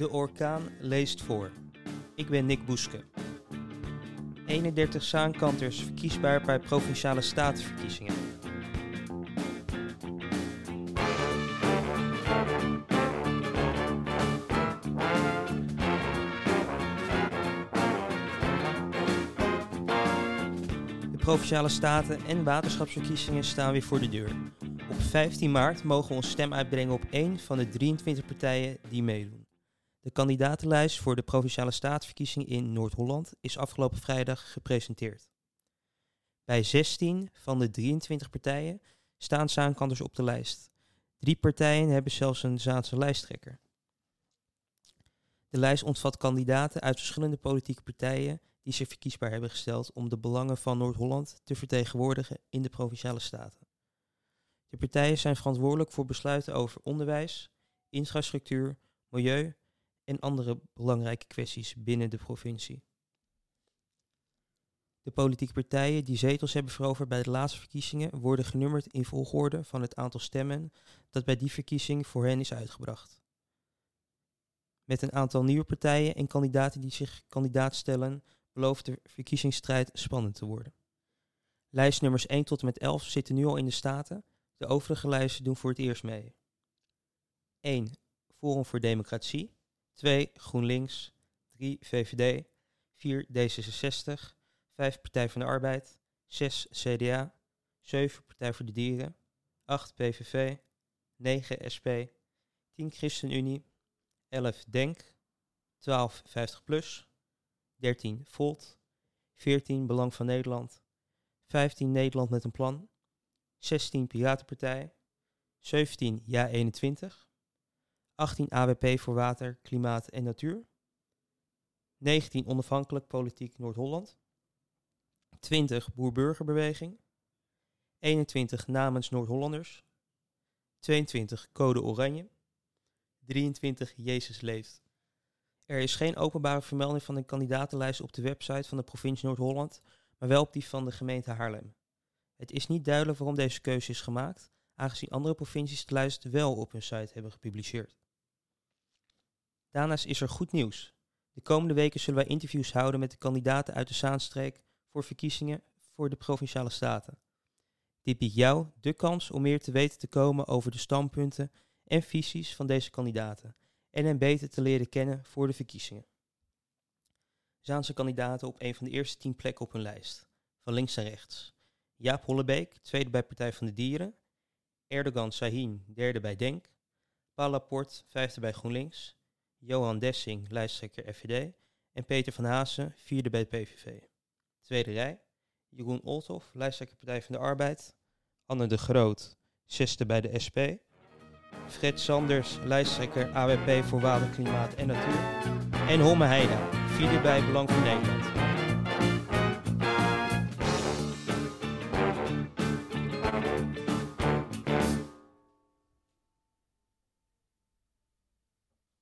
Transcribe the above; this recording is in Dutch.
De orkaan leest voor. Ik ben Nick Boeske. 31 zaankanters verkiesbaar bij provinciale statenverkiezingen. De provinciale staten en waterschapsverkiezingen staan weer voor de deur. Op 15 maart mogen we ons stem uitbrengen op één van de 23 partijen die meedoen. De kandidatenlijst voor de provinciale staatsverkiezing in Noord-Holland is afgelopen vrijdag gepresenteerd. Bij 16 van de 23 partijen staan Zaankanters op de lijst. Drie partijen hebben zelfs een Zaanse lijsttrekker. De lijst ontvat kandidaten uit verschillende politieke partijen die zich verkiesbaar hebben gesteld om de belangen van Noord-Holland te vertegenwoordigen in de provinciale staten. De partijen zijn verantwoordelijk voor besluiten over onderwijs, infrastructuur, milieu en andere belangrijke kwesties binnen de provincie. De politieke partijen die zetels hebben veroverd bij de laatste verkiezingen worden genummerd in volgorde van het aantal stemmen dat bij die verkiezing voor hen is uitgebracht. Met een aantal nieuwe partijen en kandidaten die zich kandidaat stellen, belooft de verkiezingsstrijd spannend te worden. Lijstnummers 1 tot en met 11 zitten nu al in de Staten, de overige lijsten doen voor het eerst mee. 1. Forum voor Democratie. 2 GroenLinks, 3 VVD, 4 D66, 5 Partij van de Arbeid, 6 CDA, 7 Partij voor de Dieren, 8 PVV, 9 SP, 10 ChristenUnie, 11 DENK, 12 50PLUS, 13 Volt, 14 Belang van Nederland, 15 Nederland met een plan, 16 Piratenpartij, 17 Ja 21, 18 AWP voor water, klimaat en natuur. 19 onafhankelijk politiek Noord-Holland. 20 boer-burgerbeweging. 21 namens Noord-Hollanders. 22 code oranje. 23 Jezus leeft. Er is geen openbare vermelding van de kandidatenlijst op de website van de provincie Noord-Holland, maar wel op die van de gemeente Haarlem. Het is niet duidelijk waarom deze keuze is gemaakt, aangezien andere provincies de lijst wel op hun site hebben gepubliceerd. Daarnaast is er goed nieuws. De komende weken zullen wij interviews houden met de kandidaten uit de Zaanstreek voor verkiezingen voor de provinciale staten. Dit biedt jou de kans om meer te weten te komen over de standpunten en visies van deze kandidaten en hen beter te leren kennen voor de verkiezingen. Zaanse kandidaten op een van de eerste tien plekken op hun lijst, van links naar rechts. Jaap Hollebeek, tweede bij Partij van de Dieren. Erdogan Sahin, derde bij Denk. Paul Laporte, vijfde bij GroenLinks. Johan Dessing, lijsttrekker FVD, en Peter van Haasen, vierde bij het PVV. Tweede rij, Jeroen Olthoff, lijsttrekker Partij van de Arbeid, Anne de Groot, zesde bij de SP, Fred Sanders, lijsttrekker AWP voor Water, Klimaat en Natuur, en Homme Heida, vierde bij Belang voor Nederland.